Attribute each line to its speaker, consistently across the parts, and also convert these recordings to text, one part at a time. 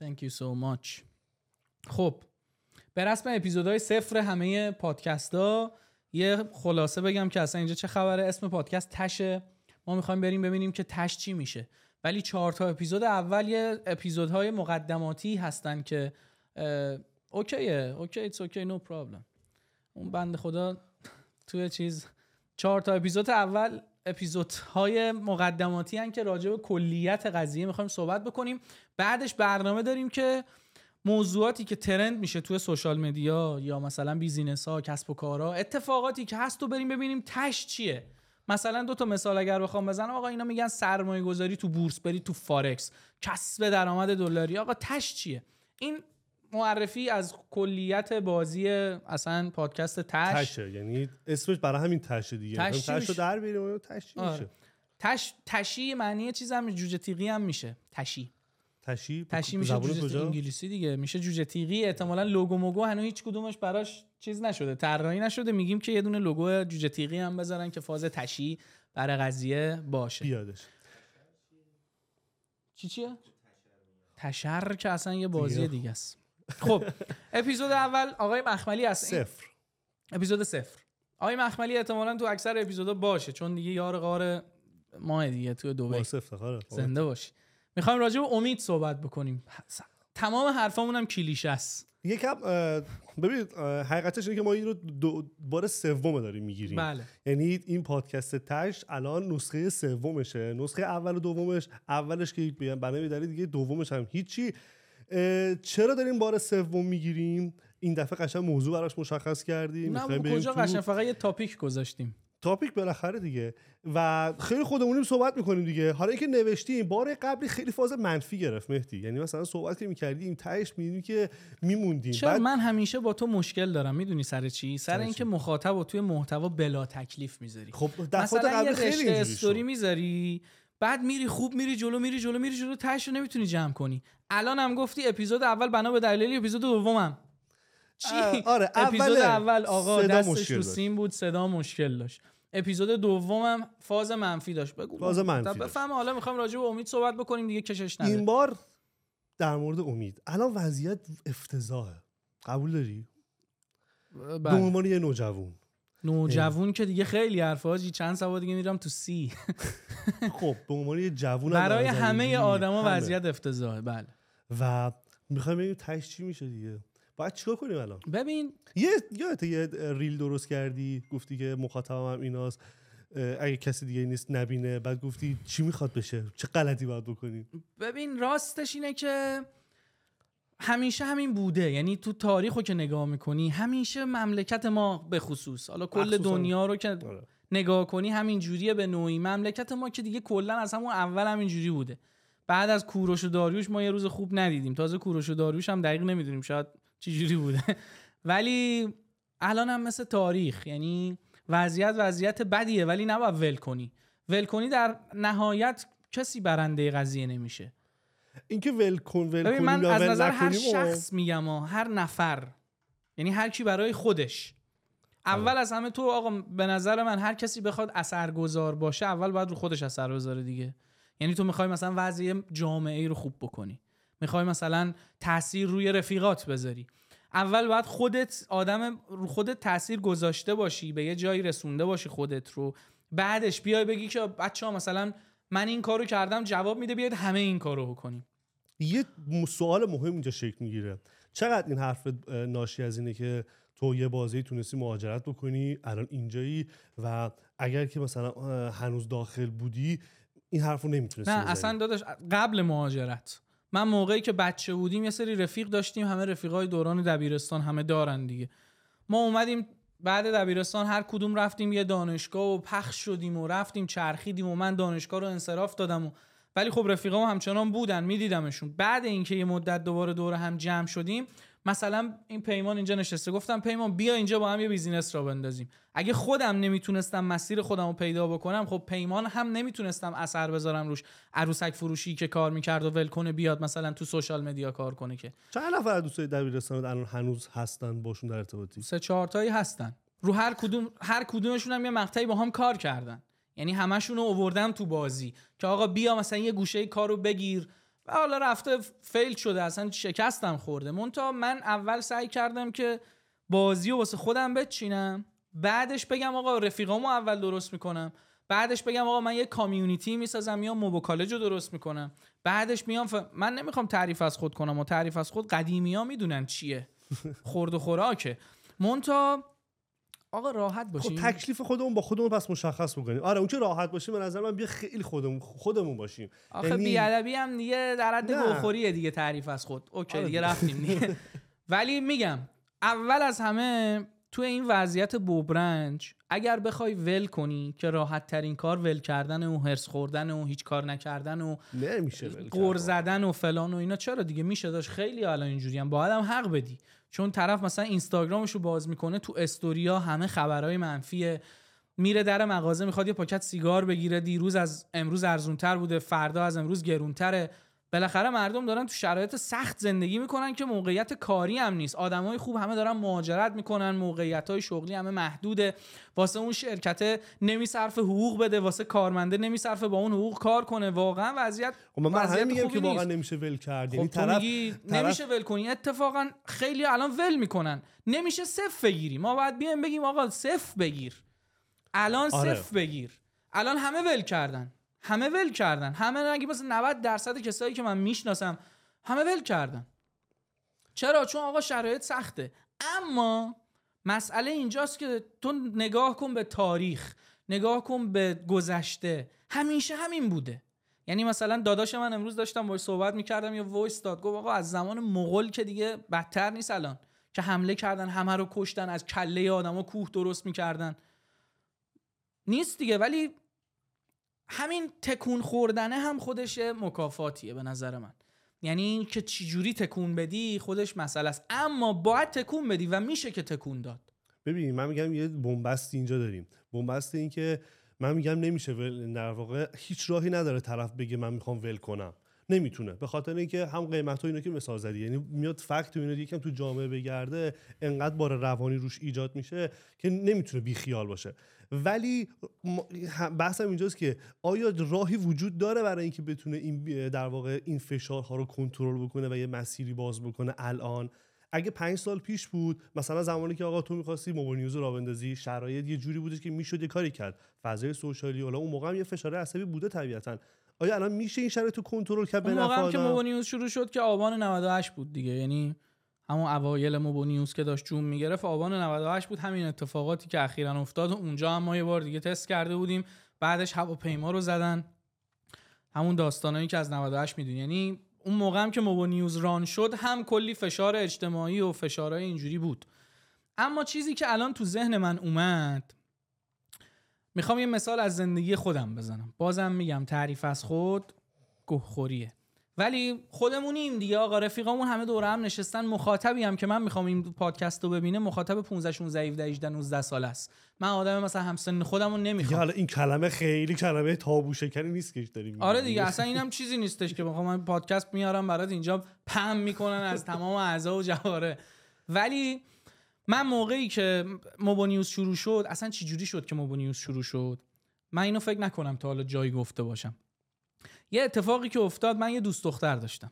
Speaker 1: Thank you so much. خب به رسم اپیزودهای صفر همه پادکست ها یه خلاصه بگم که اصلا اینجا چه خبره؟ اسم پادکست تشه. ما می‌خوایم بریم ببینیم که تش چی میشه. ولی چهار تا اپیزود اول یه اپیزودهای مقدماتی هستن که OK ه. OK it's OK no problem اون بنده خدا توی چیز. چهار تا اپیزود اول اپیزودهای مقدماتی هن که راجع به کلیت قضیه می‌خوایم صحبت بکنیم. بعدش برنامه داریم که موضوعاتی که trend میشه توی social media یا مثلا business ها کسب و کارها اتفاقاتی که هست و بریم ببینیم تش چیه. مثلا دو تا مثال اگر بخوام بزنم آقا اینا میگن سرمایه گذاری تو بورس بری تو فارکس کسب درآمد دلاری. آقا تش چیه؟ این معرفی از کلیت بازی اصلا پادکست تش.
Speaker 2: تشه یعنی اسمش برای همین تشه دیگه.
Speaker 1: تش
Speaker 2: تش رو در بیاریم تش
Speaker 1: آره.
Speaker 2: میشه.
Speaker 1: تش تشی معنی چیز هم جوجه تیغی هم میشه. تشی.
Speaker 2: تشی؟
Speaker 1: تشی میشه جوجه
Speaker 2: کجا؟
Speaker 1: انگلیسی دیگه. میشه جوجه تیغی. احتمالا لوگو موگو هنوز هیچ کدومش براش چیز نشده طراحی نشده. میگیم که یه دونه لوگو جوجه تیغی هم بذارن که فاز تشی برای قضیه باشه.
Speaker 2: بیادش.
Speaker 1: چی چیه؟ تشر که اصلا یه بازی
Speaker 2: دیگه.
Speaker 1: دیگه است. خب اپیزود اول آقای مخملی هست.
Speaker 2: صفر.
Speaker 1: اپیزود صفر. آقای مخملی احتمالا تو اکثر اپیزودا باشه چون دیگه یار غار ماه دیگه تو دبی.
Speaker 2: افتخاره
Speaker 1: زنده باشی می‌خوایم راجع به امید صحبت بکنیم. تمام حرفامون هم کلیشه است.
Speaker 2: یکم اه، ببین اه، حقیقتش اینه که ما این رو دو بار سوم داریم می‌گیریم.
Speaker 1: بله.
Speaker 2: یعنی این پادکست تش الان نسخه سومشه. نسخه اول و دومش اولش که بیان بنا به دلیل دیگه دومش هم. هیچی چرا داریم بار سوم می‌گیریم؟ این دفعه قشنگ موضوع براش مشخص کردیم.
Speaker 1: نه کجا قشنگ؟ فقط یه تاپیک گذاشتیم.
Speaker 2: تاپیک بالاخره دیگه. و خیلی خودمونیم صحبت می‌کنیم دیگه. حالا اینکه نوشتیم بار قبلی خیلی فاز منفی گرفت مهدی. یعنی مثلا صحبت که می‌کردیم تهش می‌دونیم که میموندیم.
Speaker 1: چرا من همیشه با تو مشکل دارم؟ می‌دونی سر چی؟ سر اینکه؟ مخاطب رو توی محتوا بلا تکلیف می‌ذاری.
Speaker 2: خب دفعات
Speaker 1: یه
Speaker 2: قبل خیلی
Speaker 1: استوری. می‌ذاری بعد میری خوب میری جلو میری جلو میری جلو تهش رو نمی‌تونی جمع کنی. الان هم گفتی اپیزود اول بنا به دلیلی اپیزود دومم. چی؟
Speaker 2: آره،
Speaker 1: اپیزود اول آقا دستش رو. سیم بود صدا مشکل داشت. اپیزود دومم فاز منفی داشت. بگو.
Speaker 2: فاز منفی.
Speaker 1: بفهم حالا می‌خوام راجع به امید صحبت بکنیم دیگه کشش نده
Speaker 2: این بار در مورد امید. الان وضعیت افتضاحه. قبول داری؟ به
Speaker 1: بله.
Speaker 2: عنوان یه نوجوان.
Speaker 1: نوجوون که دیگه خیلی حرف حاجی چند سوا دیگه میرم تو سی
Speaker 2: خب به عنوان یه جوون
Speaker 1: برای همه آدما. وضعیت افتضاحه بله.
Speaker 2: و می‌خوایم ببینیم تهش چی میشه دیگه. باید چیکار کنیم الان؟
Speaker 1: ببین
Speaker 2: یه یادت یه ریل درست کردی گفتی که مخاطبم هم ایناست اگه کسی دیگه نیست نبینه بعد گفتی چی می‌خواد بشه؟ چه غلطی باید بکنیم
Speaker 1: ببین راستش اینه که همیشه همین بوده. یعنی تو تاریخ رو که نگاه می‌کنی همیشه مملکت ما به خصوص. حالا کل. دنیا رو که
Speaker 2: آره.
Speaker 1: نگاه کنی همین جوریه به نوعی. مملکت ما که دیگه کلا از همون اول همین جوری بوده. بعد از کوروش و داریوش ما یه روز خوب ندیدیم. تازه کوروش و داریوش هم دقیق نمی‌دونیم شاید چه جوری بوده. ولی الان هم مثل تاریخ. یعنی وضعیت وضعیت بدیه ولی نباید ول کنی. ول کنی در نهایت کسی برنده قضیه نمیشه.
Speaker 2: اینکه ول کن ول کنیم
Speaker 1: من از نظر هر شخص میگم ها هر نفر یعنی هر کی برای خودش. اول از همه تو آقا به نظر من هر کسی بخواد اثرگذار باشه اول باید رو خودش اثر بذاره دیگه. یعنی تو می‌خوای مثلا وضعیه جامعه ای رو خوب بکنی. می‌خوای مثلا تاثیر روی رفیقات بذاری. اول باید خودت آدم رو خودت تاثیر گذاشته باشی به یه جایی رسونده باشی خودت رو. بعدش بیای بگی که بچه ها مثلا من این کارو کردم جواب میده بیاید همه این کارو بکنیم.
Speaker 2: یه سوال مهم اینجا شکل می‌گیره. چقدر این حرف ناشی از اینه که تو یه بازی تونستی مهاجرت بکنی الان اینجایی و اگر که مثلا هنوز داخل بودی این حرف رو نمی‌تونستی
Speaker 1: نه اصلا داداش قبل مهاجرت. من موقعی که بچه بودیم یه سری رفیق داشتیم همه رفیقای دوران دبیرستان همه دارن دیگه. ما اومدیم بعد دبیرستان هر کدوم رفتیم یه دانشگاه و پخش شدیم و رفتیم چرخیدیم و من دانشگاه رو انصراف دادم و ولی خب رفیقام همچنان بودن میدیدمشون. بعد اینکه یه مدت دوباره دور هم جمع شدیم مثلا این پیمان اینجا نشسته. گفتم پیمان بیا اینجا با هم یه business راه بندازیم. اگه خودم نمی‌تونستم مسیر خودم رو پیدا بکنم خب پیمان هم نمی‌تونستم اثر بذارم روش. عروسک فروشی که کار می‌کرد و ول کنه بیاد مثلا تو social media کار کنه که.
Speaker 2: چند نفر از دوستای دبیرستان الان هنوز هستن باشون در ارتباطی؟
Speaker 1: سه چهار تایی هستن. رو هر کدوم هر کدومشون هم یه مقطعی با هم کار کردن. یعنی همشون رو آوردم تو بازی که آقا بیا مثلا یه گوشه کارو بگیر. و حالا رفته فیل شده اصلا شکستم خورده. مونتا من اول سعی کردم که بازی و واسه خودم بچینم. بعدش بگم آقا رفیقامو اول درست می‌کنم. بعدش بگم آقا من یه کامیونیتی می‌سازم میام موبو کالج رو درست می‌کنم. بعدش میام ف... من نمی‌خوام تعریف از خود کنم و تعریف از خود قدیمی ها می‌دونن چیه. خورد و خوراکه. مونتا آقا راحت
Speaker 2: خب
Speaker 1: باشیم.
Speaker 2: تکلیف خودمون با خودمون پس مشخص بکنیم آره اون که راحت باشیم به نظر من بیا خیلی خودمون خودمون باشیم.
Speaker 1: آخه
Speaker 2: یعنی-
Speaker 1: بیادبی هم دیگه در حد. گوخوریه دیگه تعریف از خود. اوکی
Speaker 2: آره
Speaker 1: دیگه
Speaker 2: دیگه.
Speaker 1: رفتیم دیگه. ولی میگم اول از همه تو این وضعیت بوبرنج اگر بخوای ول کنی که راحت ترین کار ول کردن و هرس خوردن و هیچ کار نکردن و
Speaker 2: نمیشه.
Speaker 1: قور زدن و فلان و اینا چرا دیگه؟ میشه داشت. خیلی الان اینجوری هم. باید هم حق بدی. چون طرف مثلا اینستاگرامش رو باز می‌کنه تو استوریا همه خبرهای منفیه. میره در مغازه می‌خواد یه پاکت سیگار بگیره. دیروز از امروز ارزونتر بوده فردا از امروز گرونتره. بالاخره مردم دارن تو شرایط سخت زندگی می‌کنن که موقعیت کاری هم نیست. آدمای خوب همه دارن مهاجرت می‌کنن موقعیت های شغلی همه محدوده. واسه اون شرکت نمیصرف حقوق بده واسه کارمنده نمیصرفه با اون حقوق کار کنه. واقعا وضعیت
Speaker 2: خب من
Speaker 1: وضعیت
Speaker 2: میگم که واقعا. نمیشه ول کرد.
Speaker 1: خب
Speaker 2: یعنی
Speaker 1: تو
Speaker 2: طرف
Speaker 1: نمیشه ول کنی. اتفاقا خیلی الان ول می‌کنن. نمیشه صفر بگیری. ما باید بیایم بگیم آقا صفر بگیر. الان
Speaker 2: آره.
Speaker 1: صفر بگیر. الان همه ول کردن. همه ول کردن. همه نگی مثلا 90 درصد کسایی که من می‌شناسم همه ول کردن. چرا؟ چون آقا شرایط سخته. اما مسئله اینجاست که تو نگاه کن به تاریخ نگاه کن به گذشته. همیشه همین بوده. یعنی مثلا داداش من امروز داشتم باش صحبت می‌کردم یا وایس داد. گفت آقا از زمان مغول که دیگه بدتر نیست الان. که حمله کردن همه رو کشتن از کله آدما کوه درست می‌کردن. نیست دیگه. ولی همین تکون خوردنه هم خودش یه مکافاتیه به نظر من. یعنی این که چجوری تکون بدی خودش مسئله است. اما باید تکون بدی و میشه که تکون داد.
Speaker 2: ببین من میگم یه بنبست اینجا داریم. بنبست این که من میگم نمیشه ول در واقع هیچ راهی نداره طرف بگه من می‌خوام ول کنم. نمی‌تونه. به خاطر اینکه هم قیمت اینو که مثال زدی. یعنی میاد فکت اینو یکم تو جامعه بگرده انقدر بار روانی روش ایجاد میشه که نمی‌تونه بی خیال باشه. ولی بحثم اینجاست که آیا راهی وجود داره برای اینکه بتونه این در واقع این فشارها رو کنترل بکنه و یه مسیری باز بکنه الان؟ اگه پنج سال پیش بود مثلا زمانی که آقا تو می‌خواستی موبایل نیوز رو بندازی شرایط یه جوری بودش که می‌شد یه کاری کرد. فضای سوشالی حالا اون موقع هم یه فشار عصبی بوده طبیعتا. آیا الان میشه این شرایط رو کنترل کرد به نفع
Speaker 1: که؟ موبو نیوز شروع شد که آبان 98 بود دیگه. یعنی همون اوایل موبو نیوز که داشت جون می‌گرفت آبان 98 بود. همین اتفاقاتی که اخیرا افتاد و اونجا هم ما یه بار دیگه تست کرده بودیم. بعدش هواپیما رو زدن. همون داستانایی که از 98 می‌دونی. یعنی اون موقع هم که موبو نیوز ران شد هم کلی فشار اجتماعی و فشارهای اینجوری بود. اما چیزی که الان تو ذهن من اومد می‌خوام یه مثال از زندگی خودم بزنم. بازم میگم تعریف از خود گهخوریه ولی خودمونیم دیگه آقا رفیقامون همه دوره هم نشستن. مخاطبی هم که من می‌خوام این پادکست رو ببینه مخاطب 15 16 17 18 19 سال است. من آدم مثلا همسن خودم رو
Speaker 2: دیگه
Speaker 1: نمی‌خوام
Speaker 2: حالا این کلمه خیلی کلمه تابو شکنی نیست که داریم.
Speaker 1: آره دیگه اصلا اینم چیزی نیستش که بخوام من پادکست میارم برات اینجا پم می‌کنن از تمام اعضا و جواره. ولی من موقعی که موبا نیوز شروع شد اصلا چی جوری شد که موبا نیوز شروع شد؟ من اینو فکر نکنم تا حالا جایی گفته باشم. یه اتفاقی که افتاد من یه دوست دختر داشتم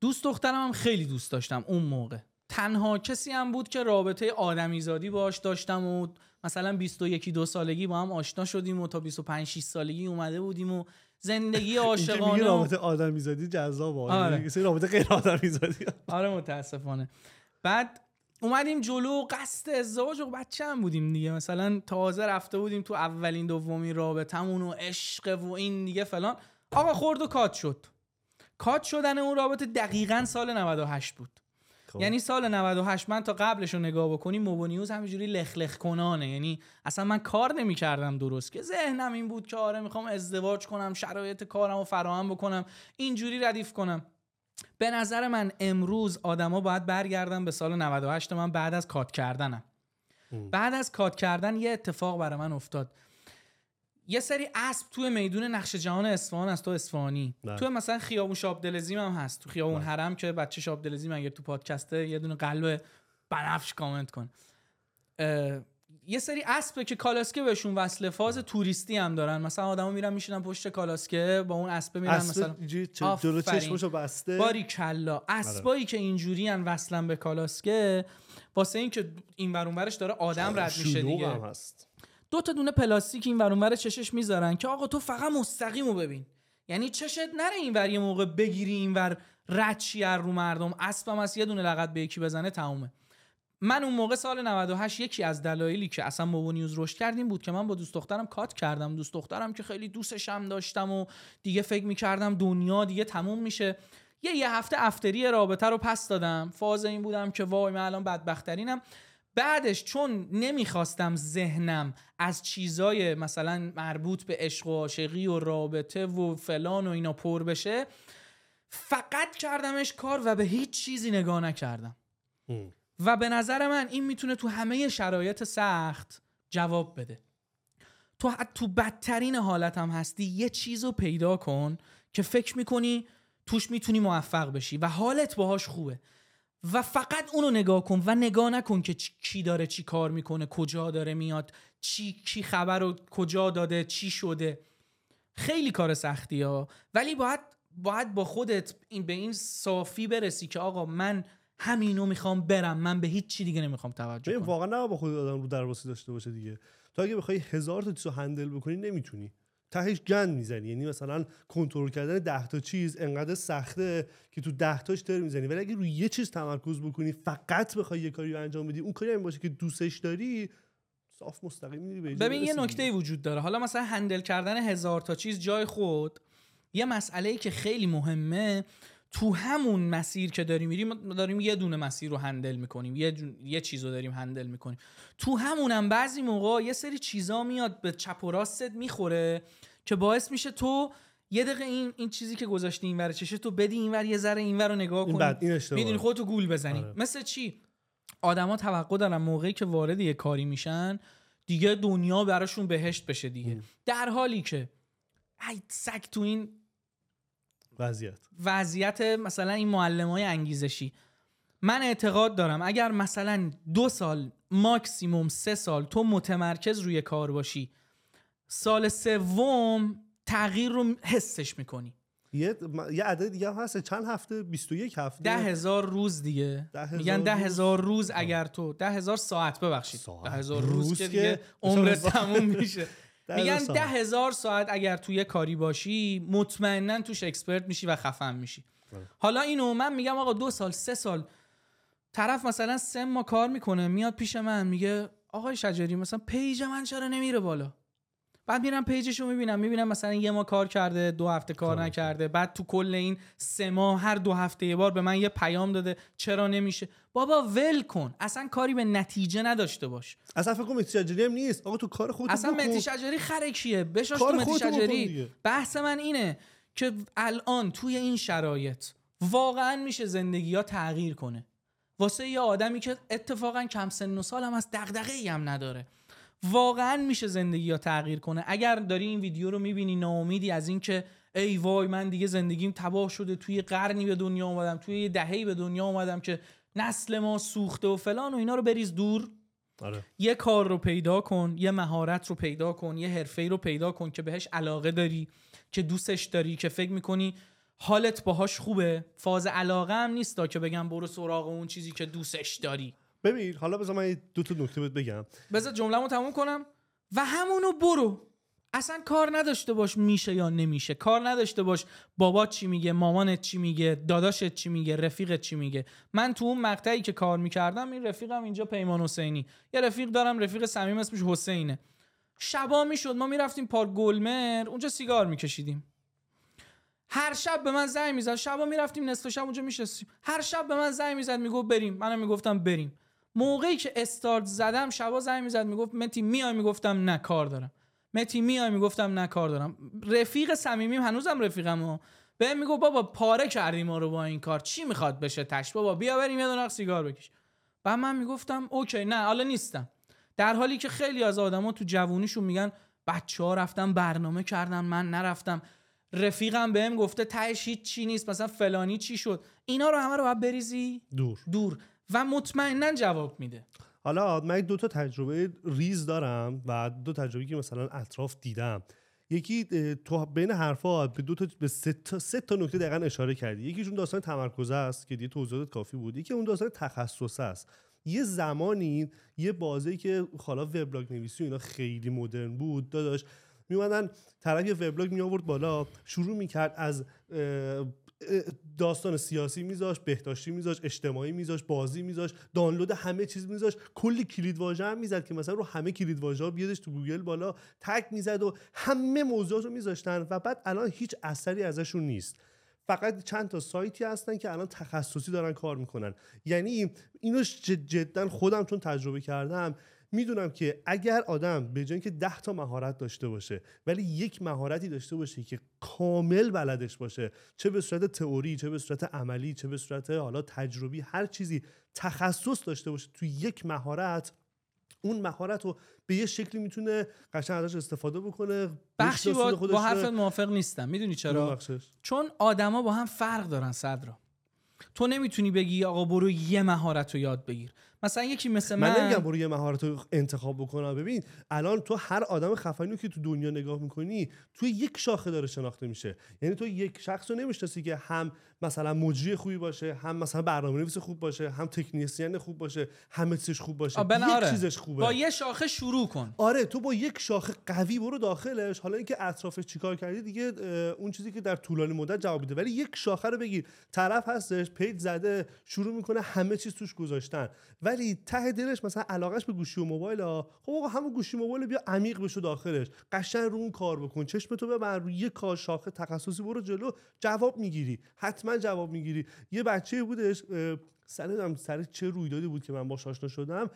Speaker 1: دوست دخترم هم خیلی دوست داشتم اون موقع تنها کسی هم بود که رابطه آدمیزادی باش داشتم و مثلا 21 دو سالگی با هم آشنا شدیم و تا 25 6 سالگی اومده بودیم و زندگی عاشقانه.
Speaker 2: رابطه آدمیزادی جذاب
Speaker 1: آره.
Speaker 2: آره. یه رابطه غیر آدمیزادی
Speaker 1: آره متاسفانه بعد اومدیم جلو قصد ازدواج و بچه هم بودیم دیگه مثلا تازه رفته بودیم تو اولین دومین رابطمون و عشق و این دیگه فلان آقا خورد و کات شد. کات شدن اون رابطه دقیقا سال 98 بود.
Speaker 2: خب.
Speaker 1: یعنی سال 98 من تا قبلش رو نگاه بکنی موبو نیوز همینجوری لخ لخ کنانه. یعنی اصلا من کار نمی‌کردم درست که. ذهنم این بود که آره می‌خوام ازدواج کنم شرایط کارم رو فراهم بکنم اینجوری ردیف کنم. به نظر من امروز آدما باید برگردن به سال 98 من بعد از کات کردنم. بعد از کات کردن یه اتفاق برای من افتاد. یه سری اسب توی میدون نقش جهان اصفهان از تو اصفهانی.
Speaker 2: بله.
Speaker 1: تو مثلا خیابون شاب دلزیم هم هست تو خیابون
Speaker 2: بله.
Speaker 1: حرم که بچه شاب دلزیم اگه تو پادکسته یه دونه قلب بنفش کامنت کن. یه سری اسبه که کالاسکه بهشون وصله فاز توریستی هم دارن. مثلا آدما میرن میشینن پشت کالاسکه با اون اسبه میرن مثلا
Speaker 2: اینجوری چه- جلو. چشمشو بسته؟
Speaker 1: باری کلا. اسبایی که اینجوری ان وصلن به کالاسکه واسه اینکه این ور اونورش داره آدم رد میشه دیگه.
Speaker 2: هست.
Speaker 1: دو تا دونه پلاستیک این ور اونور چشش می‌ذارن که آقا تو فقط مستقیمو ببین. یعنی چشت نره اینور یه موقع بگیری اینور رد رو مردم. اسبم از یه دونه لغت به یکی بزنه تمومه. من اون موقع سال 98 یکی از دلایلی که اصلا موبو نیوز رشد کردیم بود که من با دوست دخترم کات کردم. دوست دخترم که خیلی دوستشم داشتم و دیگه فکر می‌کردم دنیا دیگه تموم میشه. یه یه هفته افتری رابطه رو پس دادم. فاز این بودم که وای من الان بدبخترینم. بعدش چون نمی‌خواستم ذهنم از چیزای مثلا مربوط به عشق و عاشقی و رابطه و فلان و اینا پر بشه فقط کردمش کار و به هیچ چیزی نگاه نکردم. و به نظر من این می‌تونه تو همه شرایط سخت جواب بده. تو حتی تو بدترین حالت هم هستی یه چیز رو پیدا کن که فکر می‌کنی توش می‌تونی موفق بشی و حالت باهاش خوبه. و فقط اونو نگاه کن و نگاه نکن که چی- کی داره چی کار می‌کنه کجا داره میاد چی کی خبر رو کجا داده چی شده. خیلی کار سختی ها ولی باید باید با خودت این به این صافی برسی که آقا من همینو می‌خوام برم. من به هیچ چی دیگه نمی‌خوام توجه کنم.
Speaker 2: واقعا نه با خود آدم رو درواسی داشته باشه دیگه. تو اگه بخوای هزار تا چیز رو هندل بکنی نمی‌تونی. تهش گند می‌زنی. یعنی مثلا کنترل کردن ده تا چیز انقدر سخته که تو ده تاش تر می‌زنی. ولی اگه روی یه چیز تمرکز بکنی فقط بخوای یه کاری رو انجام بدی اون کاری هم باشه که دوستش داری صاف مستقیم میری به
Speaker 1: ببین یه نکته وجود داره. حالا مثلا هندل کردن هزار تا چیز جای خود. یه مسئله ای که خیلی مهمه تو همون مسیر که داریم میریم ما داریم یه دونه مسیر رو هندل می‌کنیم یه, جون- یه چیز رو داریم هندل می‌کنیم. تو همونم بعضی موقع یه سری چیزا میاد به چپ و راستت می‌خوره که باعث میشه تو یه دقیقه این این چیزی که گذاشتی اینور چشه تو بدی اینور یه ذره اینور رو نگاه
Speaker 2: این
Speaker 1: کنی.
Speaker 2: این.
Speaker 1: می‌دونی خودتو گول بزنی.
Speaker 2: آره.
Speaker 1: مثل چی؟ آدما توقع دارن موقعی که وارد یه کاری میشن دیگه دنیا براشون بهشت بشه دیگه. در حالی که ای سگ تو این
Speaker 2: وضعیت.
Speaker 1: وضعیت مثلا این معلم های انگیزشی. من اعتقاد دارم اگر مثلا دو سال ماکسیموم سه سال تو متمرکز روی کار باشی سال سوم تغییر رو حسش می‌کنی.
Speaker 2: یه یه عدد دیگه هم هست. چند هفته؟ 21 هفته؟
Speaker 1: ده هزار روز دیگه.
Speaker 2: ده هزار
Speaker 1: میگن ده
Speaker 2: روز.
Speaker 1: هزار روز اگر تو ده هزار ساعت ببخشید.
Speaker 2: ساعت.
Speaker 1: ده هزار روز,
Speaker 2: روز
Speaker 1: که دیگه
Speaker 2: مثلا
Speaker 1: عمر
Speaker 2: با-
Speaker 1: تموم میشه. میگن. ده هزار ساعت اگر توی کاری باشی مطمئنا توش اکسپرت میشی و خفن میشی. حالا اینو من میگم آقا دو سال سه سال طرف مثلا سه ماه کار می‌کنه میاد پیش من میگه آقای شجری مثلا page من چرا نمیره بالا بعد میرم page ش رو می‌بینم می‌بینم مثلا یه ماه کار کرده دو هفته کار
Speaker 2: کار
Speaker 1: نکرده بعد تو کل این سه ماه هر دو هفته یه بار به من یه پیام داده چرا نمیشه؟ بابا ول کن اصلا کاری به نتیجه نداشته باش.
Speaker 2: اصلا فکر کنم شجری هم نیست. آقا تو کار خودت
Speaker 1: اصلا. مهدی شجری خر کیه
Speaker 2: بشاش
Speaker 1: تو
Speaker 2: بکن
Speaker 1: شجری. بحث من اینه که الان توی این شرایط واقعا میشه زندگی ها تغییر کنه. واسه یه آدمی که اتفاقا کم سن و سال هم از دغدغه ای هم نداره. واقعا میشه زندگی ها تغییر کنه. اگر داری این ویدیو رو می‌بینی ناامیدی از اینکه ای وای من دیگه زندگیم تباه شده توی قرنی به دنیا اومدم توی یه دههی به دنیا اومدم که نسل ما سوخته و فلان و اینا رو بریز دور.
Speaker 2: آره.
Speaker 1: یه کار رو پیدا کن یه مهارت رو پیدا کن یه حرفه رو پیدا کن که بهش علاقه داری که دوستش داری که فکر می‌کنی حالت باهاش خوبه. فاز علاقه هم نیست تا که بگم برو سراغ اون چیزی که دوستش داری.
Speaker 2: ببین حالا بذار من دو تا نکته بهت بگم.
Speaker 1: بذار جمله‌مو تموم کنم. و همونو برو. اصلا کار نداشته باش میشه یا نمیشه. کار نداشته باش بابات چی میگه مامانت چی میگه داداشت چی میگه رفیقت چی میگه. من تو اون مقطعی که کار می‌کردم این رفیقم اینجا پیمان حسینی. یه رفیق دارم رفیق صمیم اسمش حسینه. شبا می‌شد ما می‌رفتیم پارک گلمر اونجا سیگار میکشیدیم. هر شب به من زنگ می‌زد. شبا می‌رفتیم نصف شب اونجا میشستیم. هر شب به من زنگ می‌زد می‌گفت بریم. منم می‌گفتم بریم. موقعی که استارت زدم شبا زنگ می‌زد می‌گفت متی میای؟ می‌گفتم نه کار دارم. متی میای؟ می‌گفتم نه کار دارم. رفیق صمیمیم هنوزم رفیقم و بهم می‌گفت بابا پاره کردی ما رو با این کار. چی می‌خواد بشه تش؟ بابا بیا بریم یه دونه سیگار بکش. بعد من می‌گفتم OK نه حالا نیستم. در حالی که خیلی از آدما تو جوونیشون میگن بچه ها رفتن برنامه کردن من نرفتم. رفیقم بهم گفته تهش هیچ چی نیست مثلا فلانی چی شد؟ اینا رو همه رو باید بریزی؟
Speaker 2: دور.
Speaker 1: دور. و مطمئنا جواب میده.
Speaker 2: حالا من دو تا تجربه ریز دارم و دو تجربه که مثلا اطراف دیدم. یکی تو بین حرفات به دو تا به سه تا سه تا نکته دقیقا اشاره کردی. یکیشون داستان تمرکز است که دیگه توضیحات کافی بود. یکی اون داستان تخصص است. یه زمانی یه بازی که حالا وبلاگ نویسی اینا خیلی مدرن بود داداش میومدن طرف یه وبلاگ می آورد بالا شروع می‌کرد از داستان سیاسی میذاش بهداشتی میذاش اجتماعی میذاش بازی میذاش دانلود همه چیز میذاش. کلی کلید واژه هم می‌زد که مثلا رو همه کلید واژه ها بیادش تو گوگل بالا تک می‌زد و همه موضوعات رو میذاشتن و بعد الان هیچ اثری ازشون نیست. فقط چند تا سایتی هستن که الان تخصصی دارن کار می‌کنن. یعنی اینو جدا خودم چون تجربه کردم می‌دونم که اگر آدم به جای که ده تا مهارت داشته باشه ولی یک مهارتی داشته باشه که کامل بلدش باشه چه به صورت تئوری چه به صورت عملی چه به صورت حالا تجربی هر چیزی تخصص داشته باشه تو یک مهارت اون مهارت رو به یه شکلی می‌تونه قشنگ ازش استفاده بکنه
Speaker 1: بخشی با, با حرفت موافق نیستم. می‌دونی چرا؟ چون آدما با هم فرق دارن صدرا. تو نمی‌تونی بگی آقا برو یه مهارت رو یاد بگیر. مثلا یکی مثل من
Speaker 2: من نمیگم برو یه مهارت رو انتخاب بکنم ببین الان تو هر آدم خفنی که تو دنیا نگاه می‌کنی تو یک شاخه داره شناخته میشه. یعنی تو یک شخص رو نمی‌شناسی که هم مثلا مجری خوبی باشه هم مثلا برنامه‌نویس خوب باشه هم تکنیسین خوب باشه همه چیزش خوب باشه. یک آره. چیزش خوبه.
Speaker 1: با یه شاخه شروع کن.
Speaker 2: آره تو با یک شاخه قوی برو داخلش. حالا اینکه اطرافش چیکار کردی دیگه اون چیزی که در طولانی مدت جواب میده. ولی یک شاخه رو بگیر. طرف هستش page زده شروع می‌کنه همه چیز توش گذاشتن. ولی ته دلش مثلا علاقش به گوشی و موبایل ها خب آقا همون گوشی موبایل بیا عمیق بشو داخلش. قشنگ رو اون کار بکن. چشم تو ببر روی یک کار شاخه تخصصی برو جلو جواب می‌گیری. حتما جواب می‌گیری. یه بچه بودش سر سر چه رویدادی بود که من باش آشنا شدم.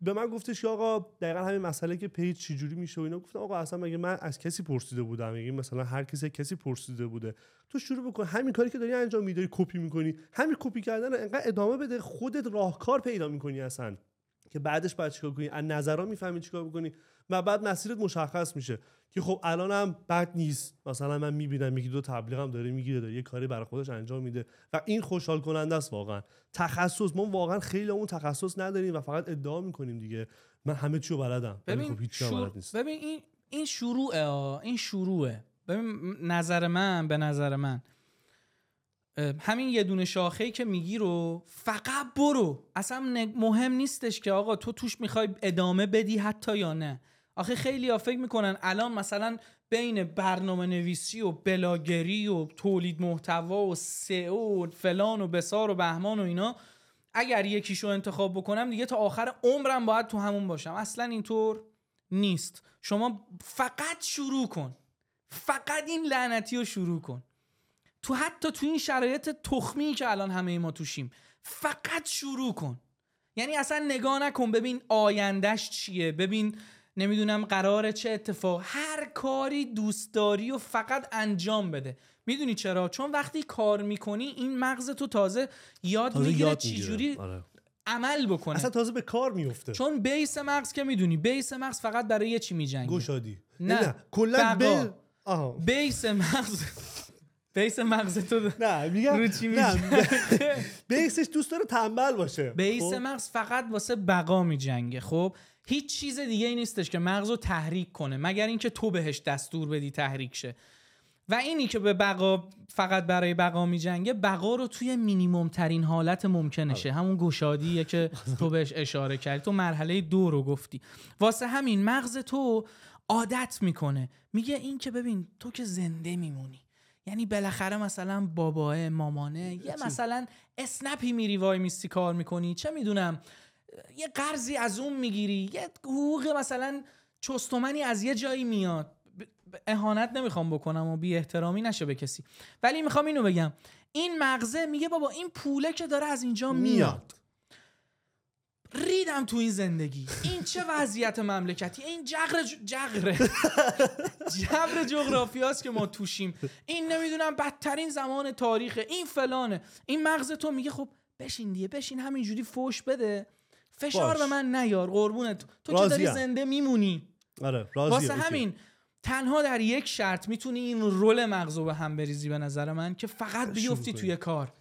Speaker 2: به من گفتش که آقا دقیقا همین مسئله که page چجوری میشه و اینا. گفتم آقا اصلا مگه من از کسی پرسیده بودم؟ میگه مثلا هر کسی کسی پرسیده بوده. تو شروع بکن. همین کاری که داری انجام میداری کپی می‌کنی. همین کپی کردن انقدر ادامه بده. خودت راهکار پیدا می‌کنی اصلا. که بعدش باید چیکار کنی؟ از نظرها می‌فهمی چیکار بکنی. و بعد مسیرت مشخص میشه. که خب الانم بد نیست. مثلا من می‌بینم یکی دو تبلیغ داره می‌گیره داره. یه کاری برای خودش انجام میده. و این خوشحال کننده است واقعا. تخصص ما واقعا خیلی اون تخصص نداریم و فقط ادعا می‌کنیم دیگه. من همه چی رو بلدم
Speaker 1: ببین
Speaker 2: خب
Speaker 1: شور... ببین این این شروعه این شروعه. ببین نظر من به نظر من. همین یه دونه شاخه که میگی رو فقط برو. اصلا مهم نیستش که آقا تو توش می‌خوای ادامه بدی حتی یا نه. آخه خیلی ها فکر می‌کنن الان مثلا بین برنامه نویسی و بلاگری و تولید محتوا و سئو و فلان و بسار و بهمان و اینا اگر یکیشو انتخاب بکنم دیگه تا آخر عمرم باید تو همون باشم. اصلا اینطور نیست. شما فقط شروع کن. فقط این لعنتی رو شروع کن. تو حتی تو این شرایط تخمی که الان همه ما توشیم فقط شروع کن. یعنی اصلا نگاه نکن ببین آیندهش چیه ببین نمی‌دونم قرار چه اتفاق هر کاری دوست داری و فقط انجام بده. می‌دونی چرا؟ چون وقتی کار می‌کنی این مغز تو تازه یاد می‌گیره چجوری آره. عمل بکنه.
Speaker 2: اصلا تازه به کار میفته
Speaker 1: چون بیس مغز که می‌دونی بیس مغز فقط برای یه چی میجنگه.
Speaker 2: گشادی.
Speaker 1: نه, نه.
Speaker 2: کلا
Speaker 1: بیس مغز بیس مغز تو
Speaker 2: نه میگم رو چی نه بیسش دوست داره تنبل باشه.
Speaker 1: بیس خب؟ مغز فقط واسه بقا میجنگه خب؟ هیچ چیز دیگه ای نیستش که مغز رو تحریک کنه مگر اینکه تو بهش دستور بدی تحریک شه. و اینی که به بقا فقط برای بقا میجنگه بقا رو توی مینیموم ترین حالت ممکنشه. همون گشادیه که تو بهش اشاره کردی. تو مرحله دو رو گفتی. واسه همین مغز تو عادت می‌کنه. میگه این که ببین تو که زنده میمونی. یعنی بالاخره مثلا باباه مامانه یه مثلا اسنپی میری وای میستی کار می‌کنی. چه می‌دونم یه قرضی از اون می‌گیری. یه حقوق مثلا چستومنی از یه جایی میاد. اهانت نمی‌خوام بکنم و بی احترامی نشه به کسی. ولی می‌خوام اینو بگم. این مغزه میگه بابا این پوله که داره از اینجا میاد. ریدم تو این زندگی. این چه وضعیت مملکتی؟ این جغر جغره. جبر جغرافیاست که ما توشیم. این نمی‌دونم بدترین زمان تاریخه. این فلانه. این مغز تو میگه خب بشین دیگه بشین همینجوری فوش بده. فشار به من نیار قربونت. تو که داری زنده میمونی.
Speaker 2: آره
Speaker 1: واسه همین تنها در یک شرط می‌تونی این رول مغزو به هم بریزی به نظر من که فقط بیفتی توی کار.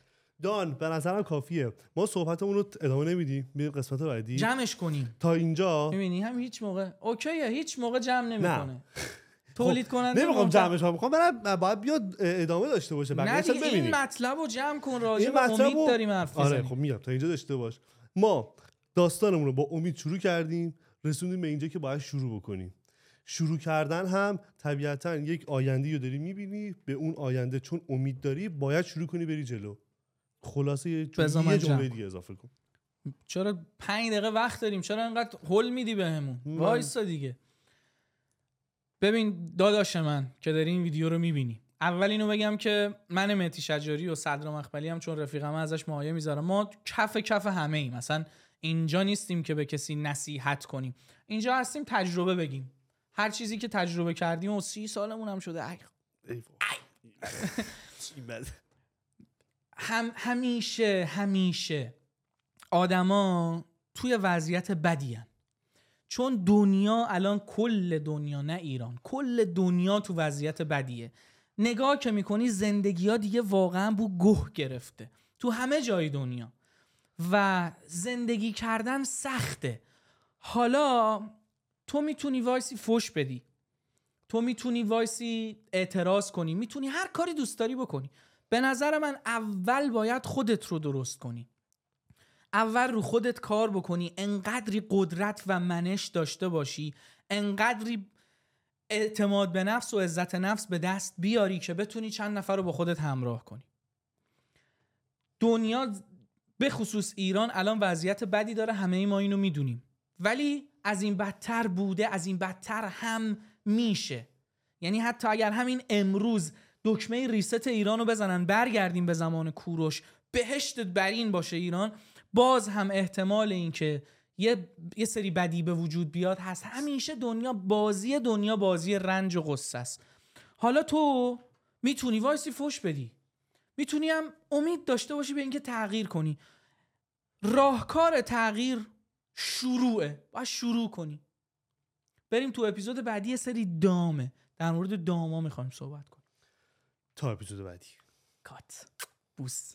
Speaker 2: دان به نظرم کافیه. ما صحبتمون رو ادامه نمیدیم. به قسمت بعدی.
Speaker 1: جمعش کنیم.
Speaker 2: تا اینجا.
Speaker 1: می‌بینی؟ هم هیچ موقع اوکیه هیچ موقع جمع نمی‌کنه. تولید کننده
Speaker 2: نمی‌خوام جمعش کنم. می‌خوام برم باید بیاد ادامه داشته باشه.
Speaker 1: نه این مطلب رو جمع کن راجع به امید داریم حرف
Speaker 2: آره. خب میگم. تا اینجا داشته باش. ما داستانمون رو با امید شروع کردیم رسوندیم به اینجا که باید شروع بکنیم. شروع کردن هم طبیعتا یک آینده رو داری می‌بینی به اون آینده چون امید داری باید شروع کنی بری جلو. خلاصه یه جمله. دیگه اضافه کن.
Speaker 1: چرا پنج دقیقه وقت داریم؟ چرا انقدر هول میدی بهمون؟
Speaker 2: من-
Speaker 1: وایسا دیگه. ببین داداش من که داری این ویدیو رو می‌بینی. اول اینو بگم که من مهدی شجاری و صدر مخبلی هم چون رفیقم ازش مایه می‌ذارم. ما کف کف همه ایم. مثلا اینجا نیستیم که به کسی نصیحت کنیم. اینجا هستیم تجربه بگیم. هر چیزی که تجربه کردیم و سی سالمون هم شده. ای
Speaker 2: ای.
Speaker 1: هم همیشه همیشه آدما توی وضعیت بدی هن. چون دنیا الان کل دنیا نه ایران کل دنیا تو وضعیت بدیه. نگاه که می‌کنی زندگی ها دیگه واقعا بو گوه گرفته. تو همه جای دنیا. و زندگی کردن سخته. حالا تو می‌تونی وایسی فش بدی. تو می‌تونی وایسی اعتراض کنی. می‌تونی هر کاری دوست داری بکنی. به نظر من اول باید خودت رو درست کنی. اول رو خودت کار بکنی. انقدری قدرت و منش داشته باشی. انقدری اعتماد به نفس و عزت نفس به دست بیاری که بتونی چند نفر رو با خودت همراه کنی. دنیا به خصوص ایران الان وضعیت بدی داره همه ما اینو می‌دونیم. ولی از این بدتر بوده از این بدتر هم میشه. یعنی حتی اگر همین امروز دکمه ریست ایران رو بزنن برگردیم به زمان کوروش بهشت برین باشه ایران. باز هم احتمال این که یه, یه سری بدی به وجود بیاد هست. همیشه دنیا بازی دنیا بازی رنج و غصه است. حالا تو می‌تونی وایسی فوش بدی؟ می‌تونی هم امید داشته باشی به اینکه تغییر کنی. راهکار تغییر شروعه. باید شروع کنی. بریم تو اپیزود بعدی یه سری دامه. در مورد داما می‌خوایم صحبت کنیم.
Speaker 2: تا اپیزود بعدی.
Speaker 1: کات. بوس.